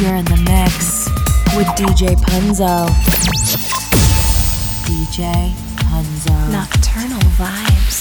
you're in the mix with DJ Punzo. DJ Punzo. Nocturnal vibes.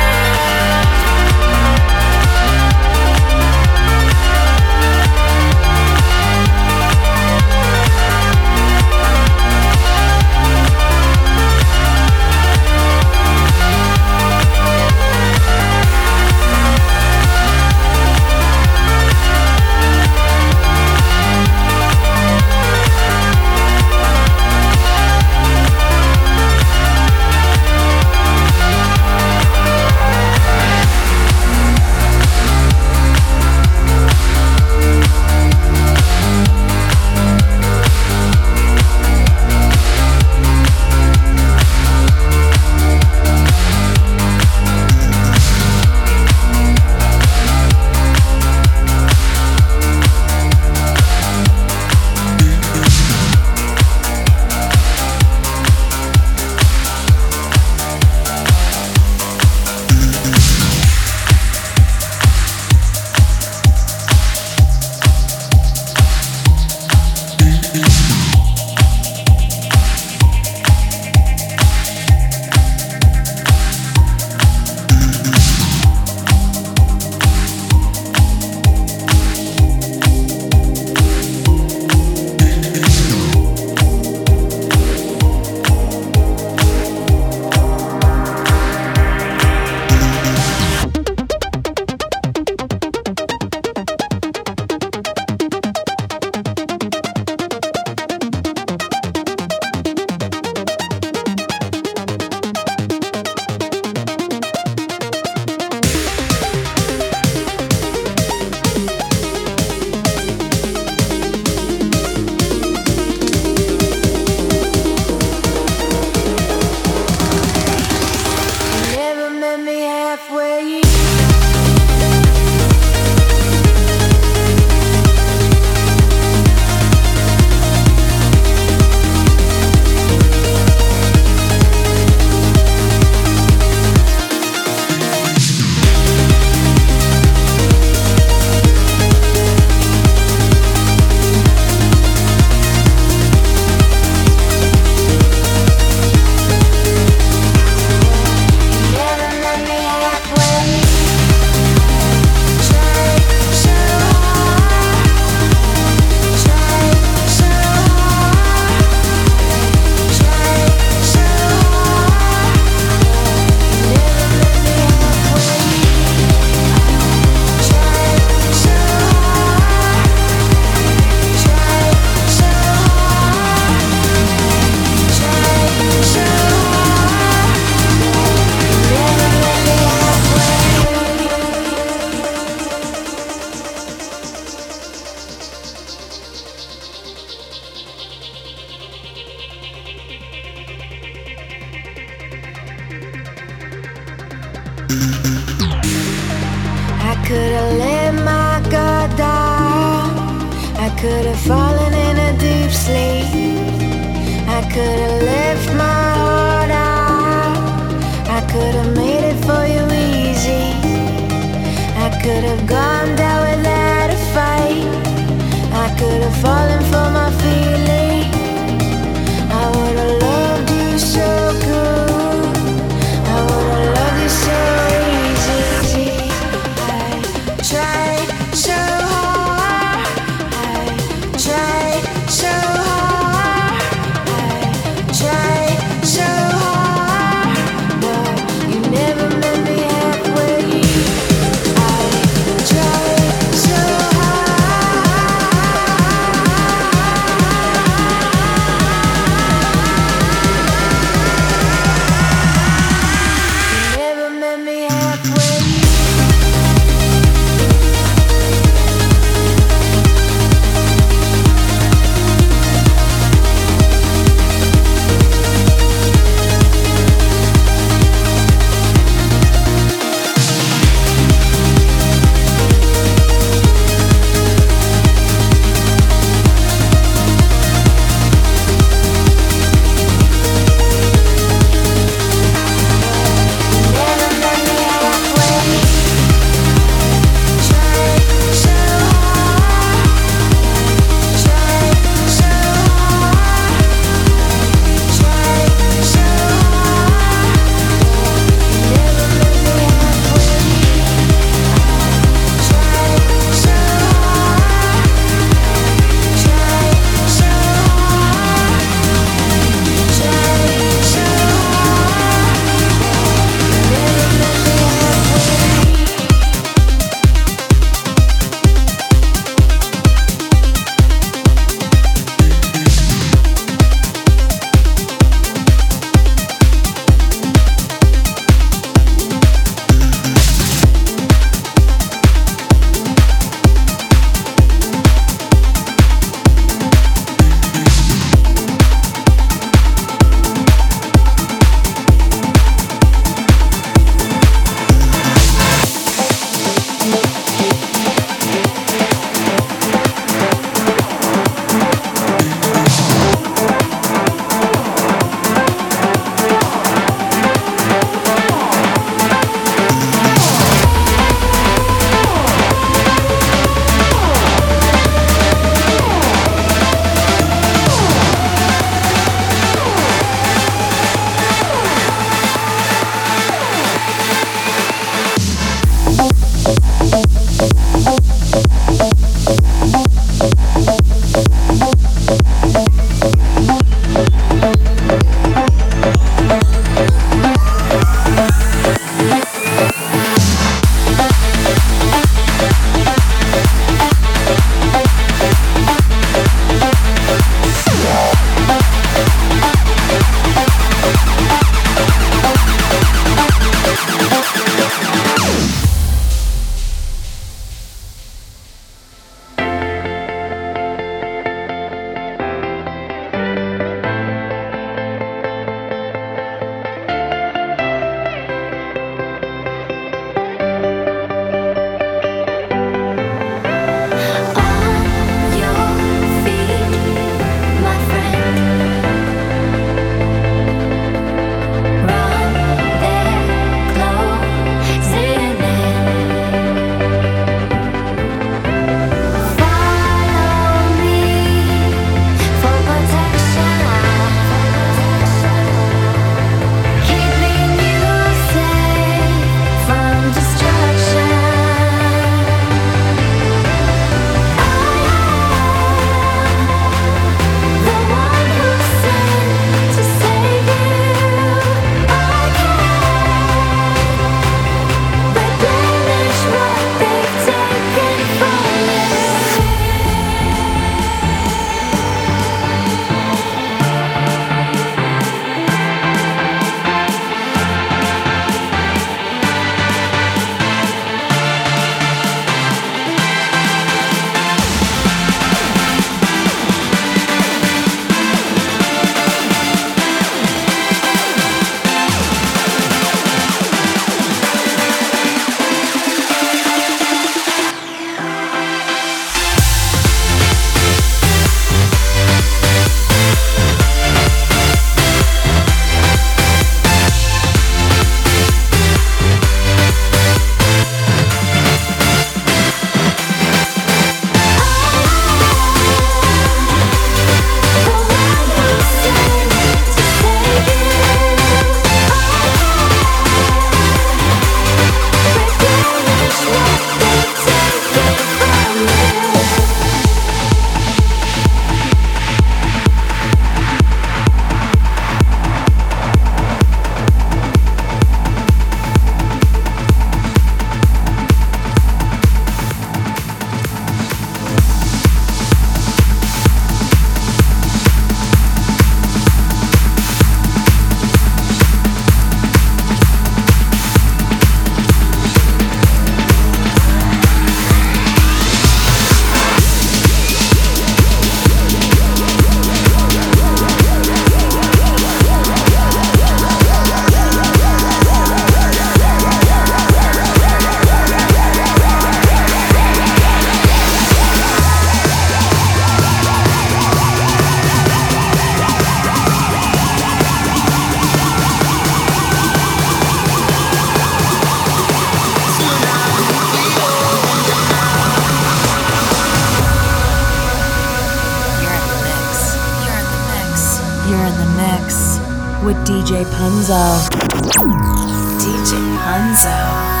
DJ Hanzo.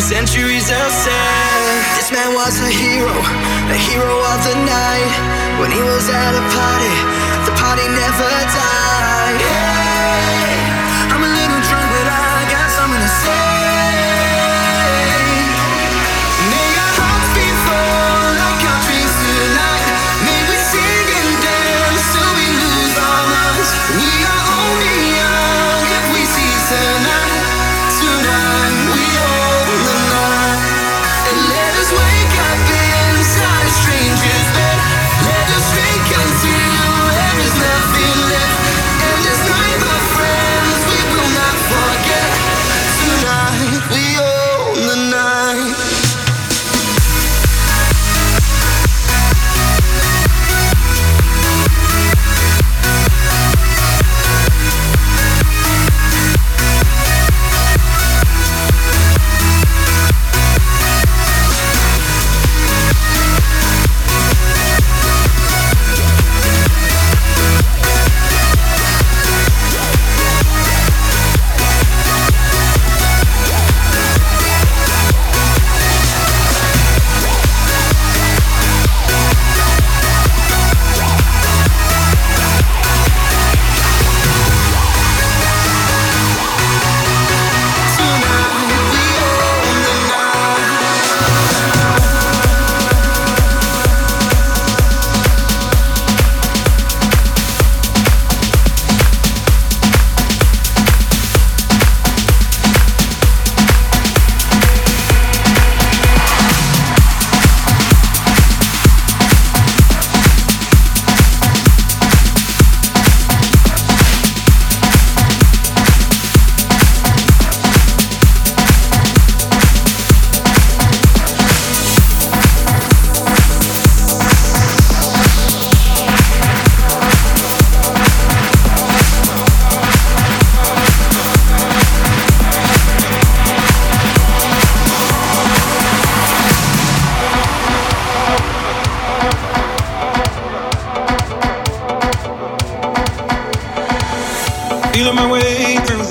sent you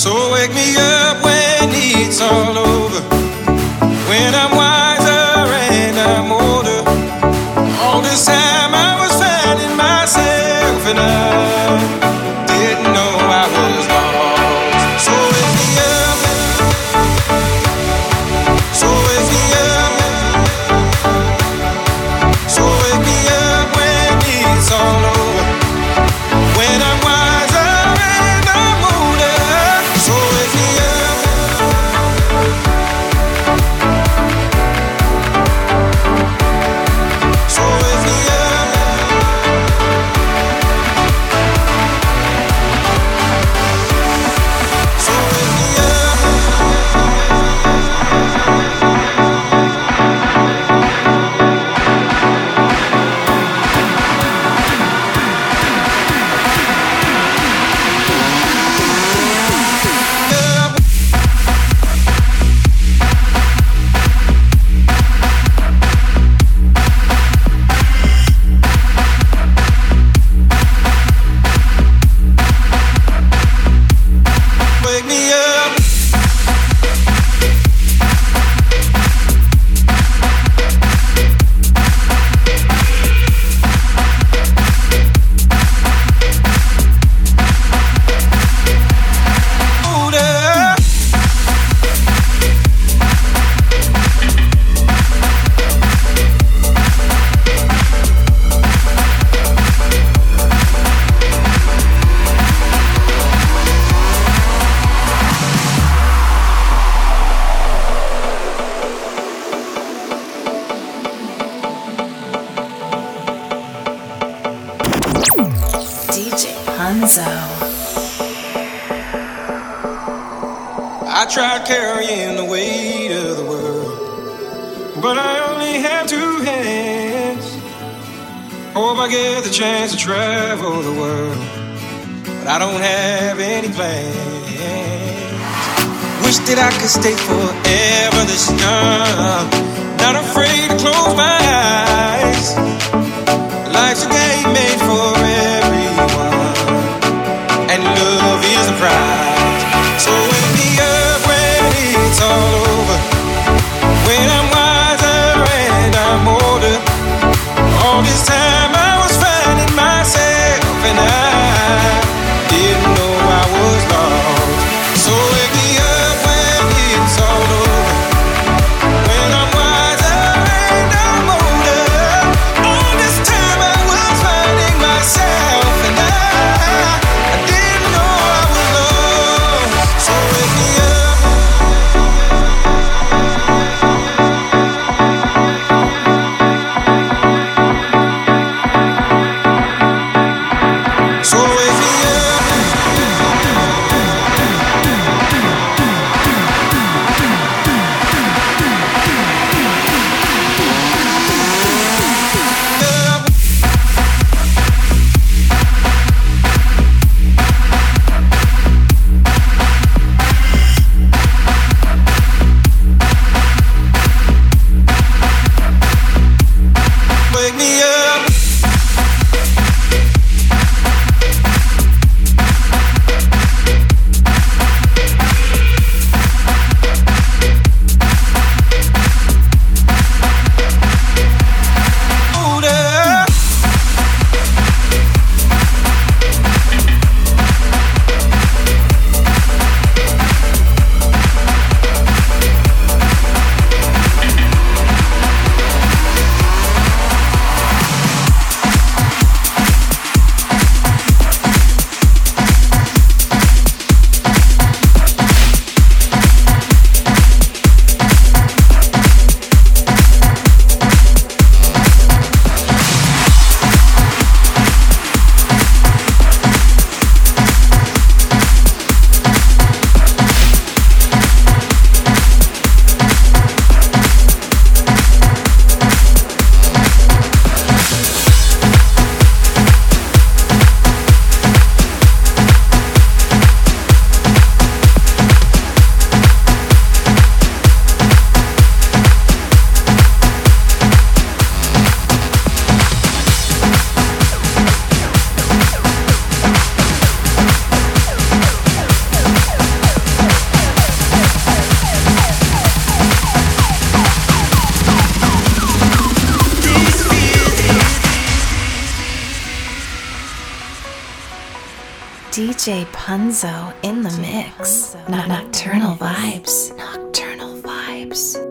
So wake me up when it's all over. When I'm wiser and I'm older. All this time I was finding myself and I. DJ Punzo in the mix. Nocturnal vibes. Nocturnal vibes.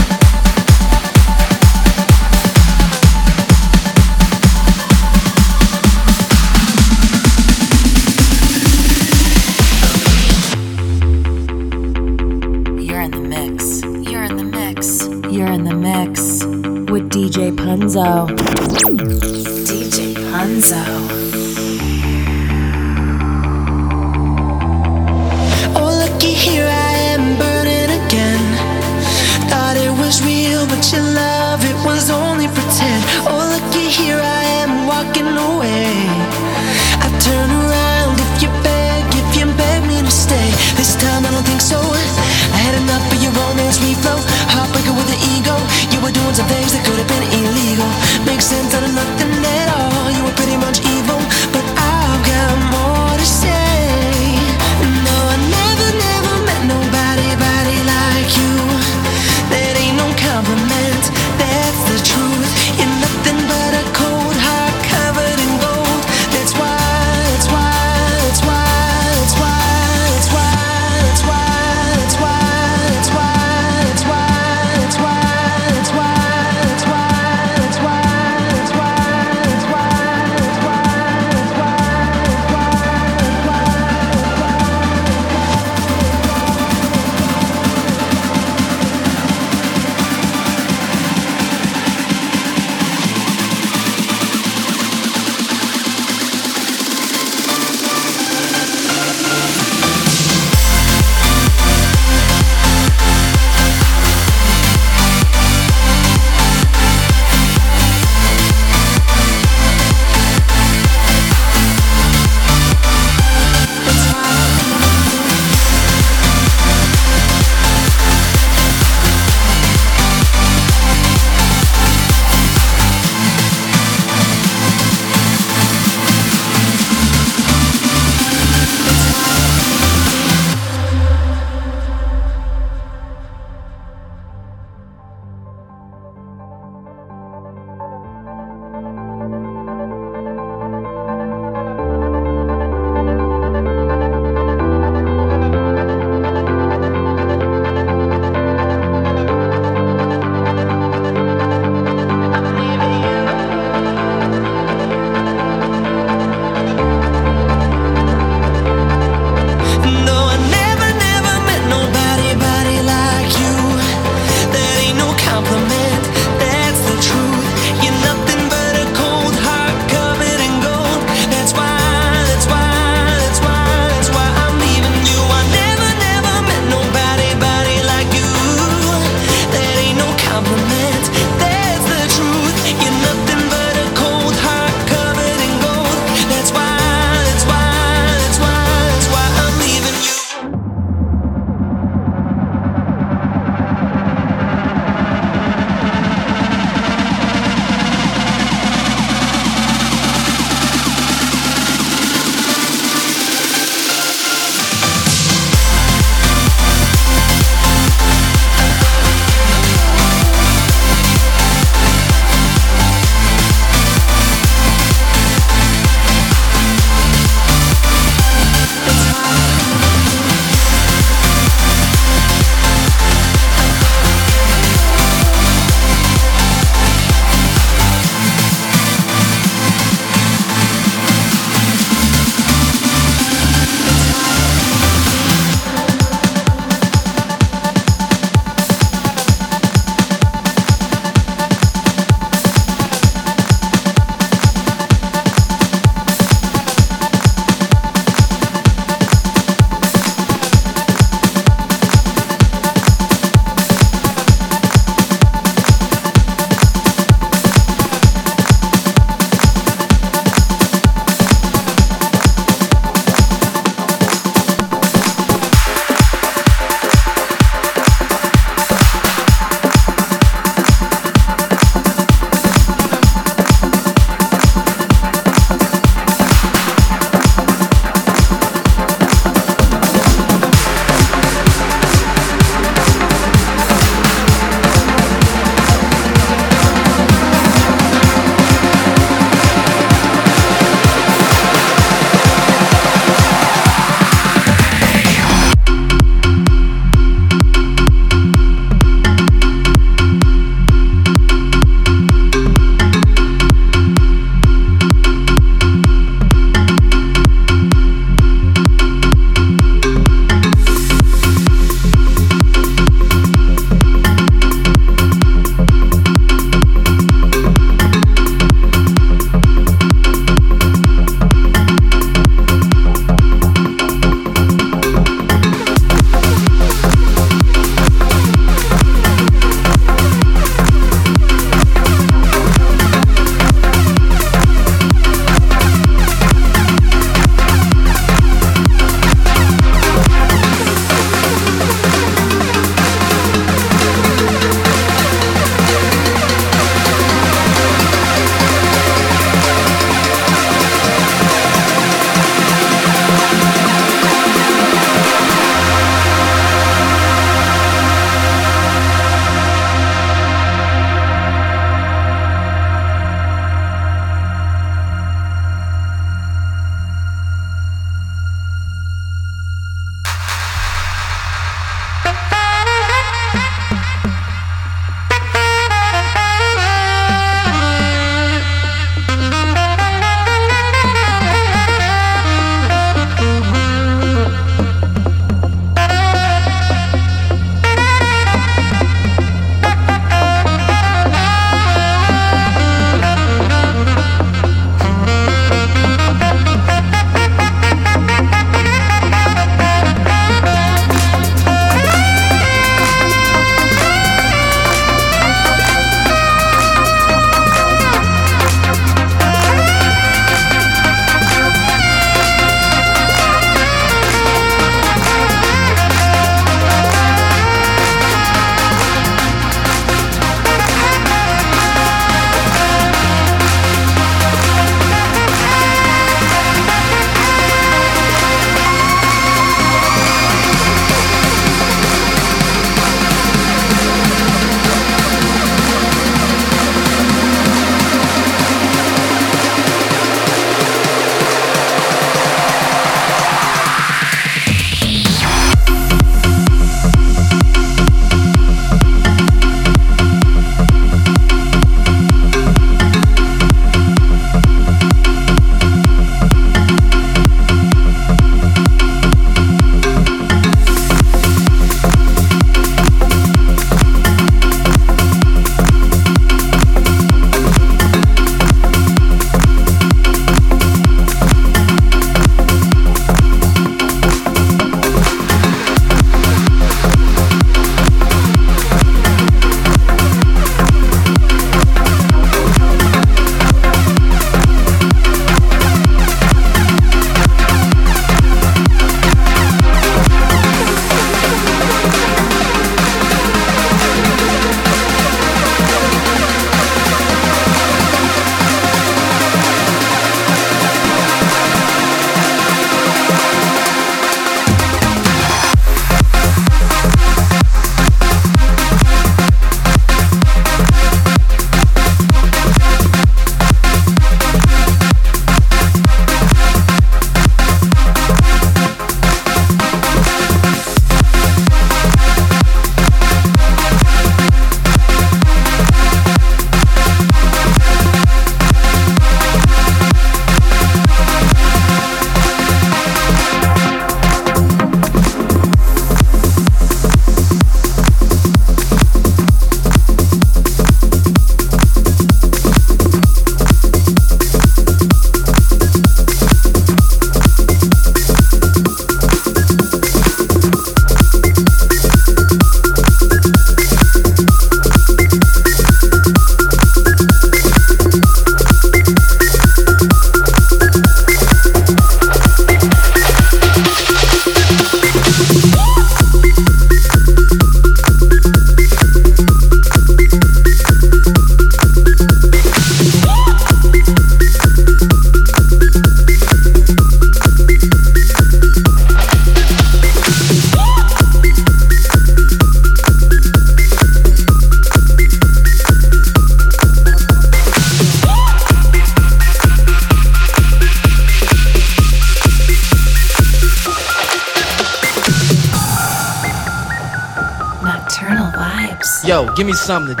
Something to.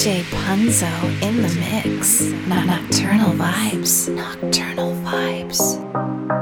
DJ Punzo in the mix. Nocturnal vibes. Nocturnal vibes.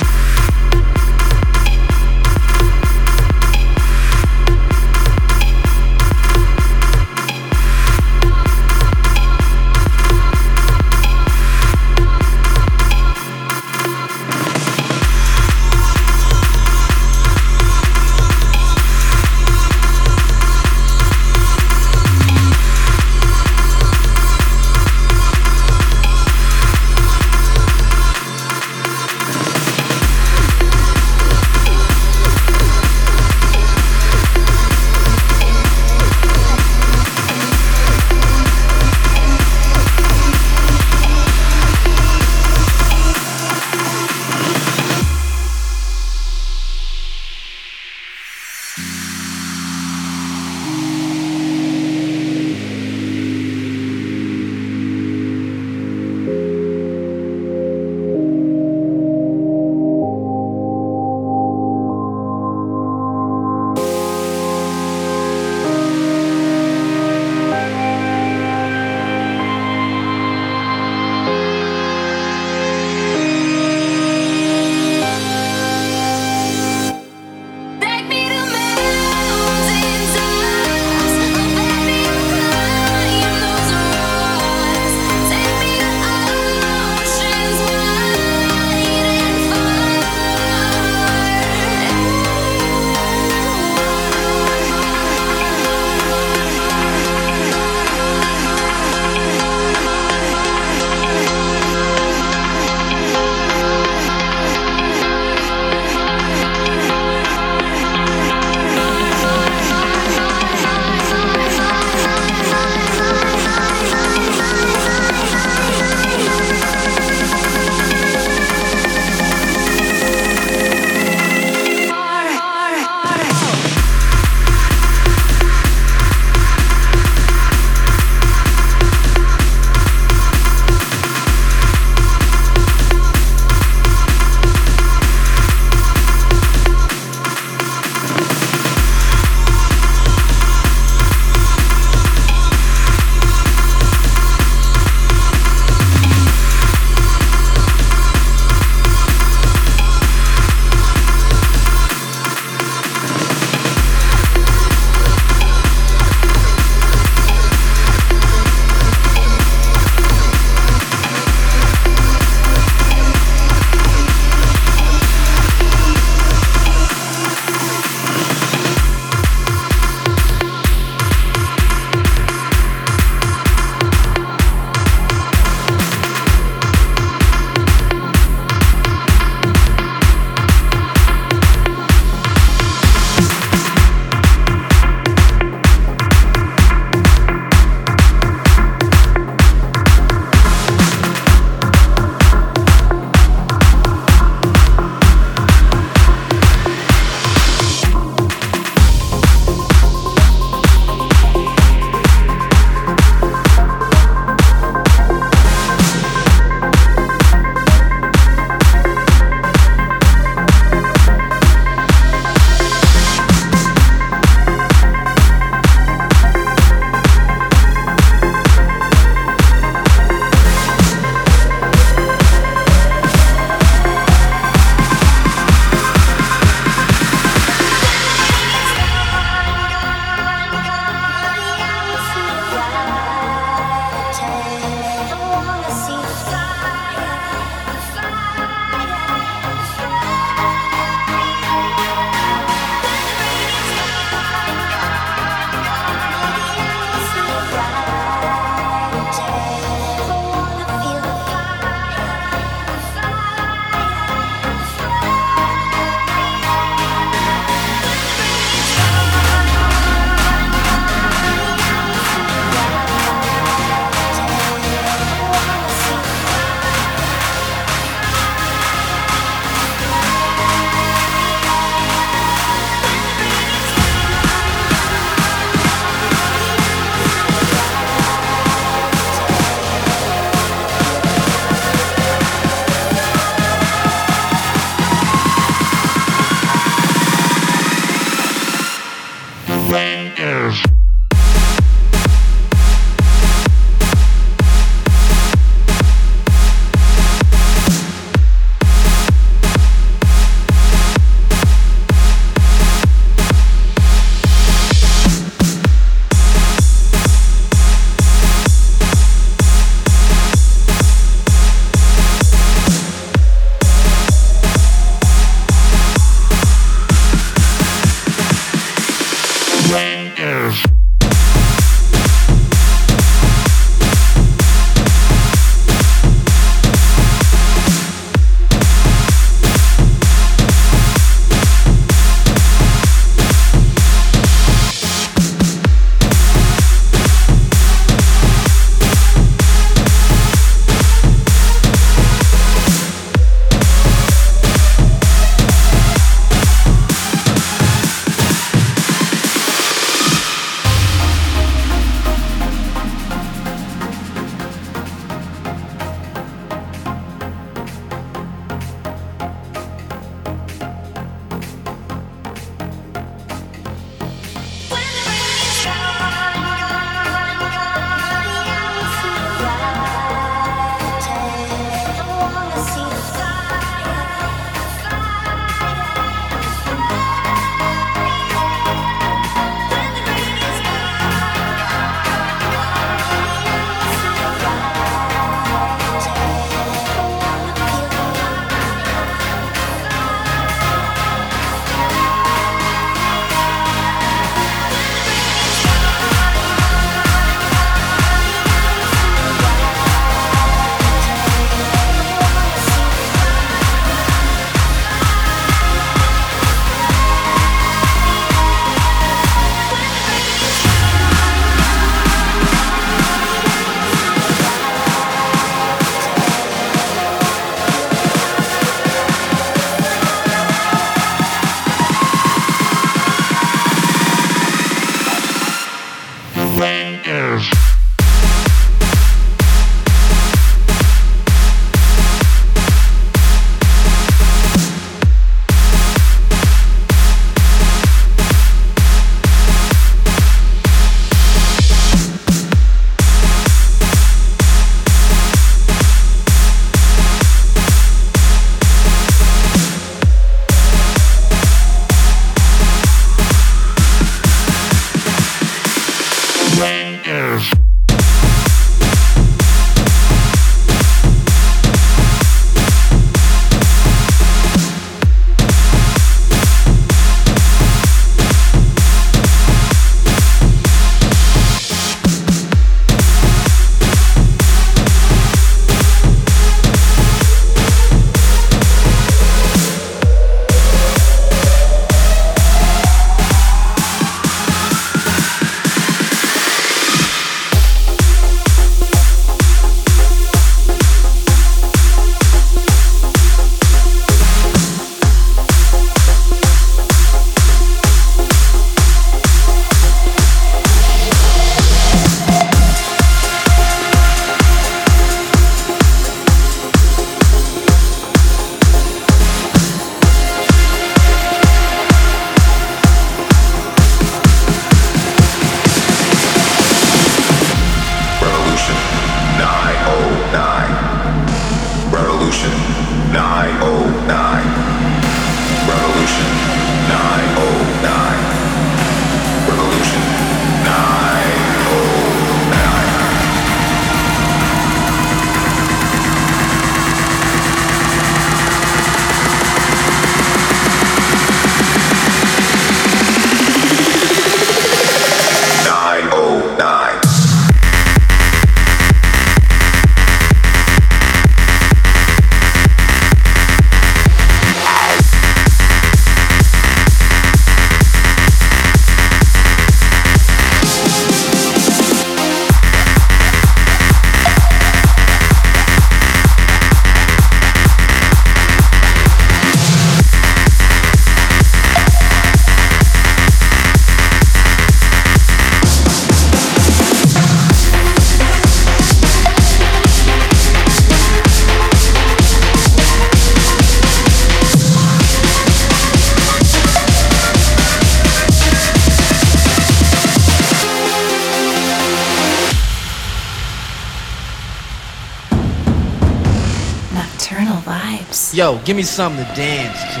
Give me something to dance to.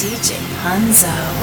DJ Punzo.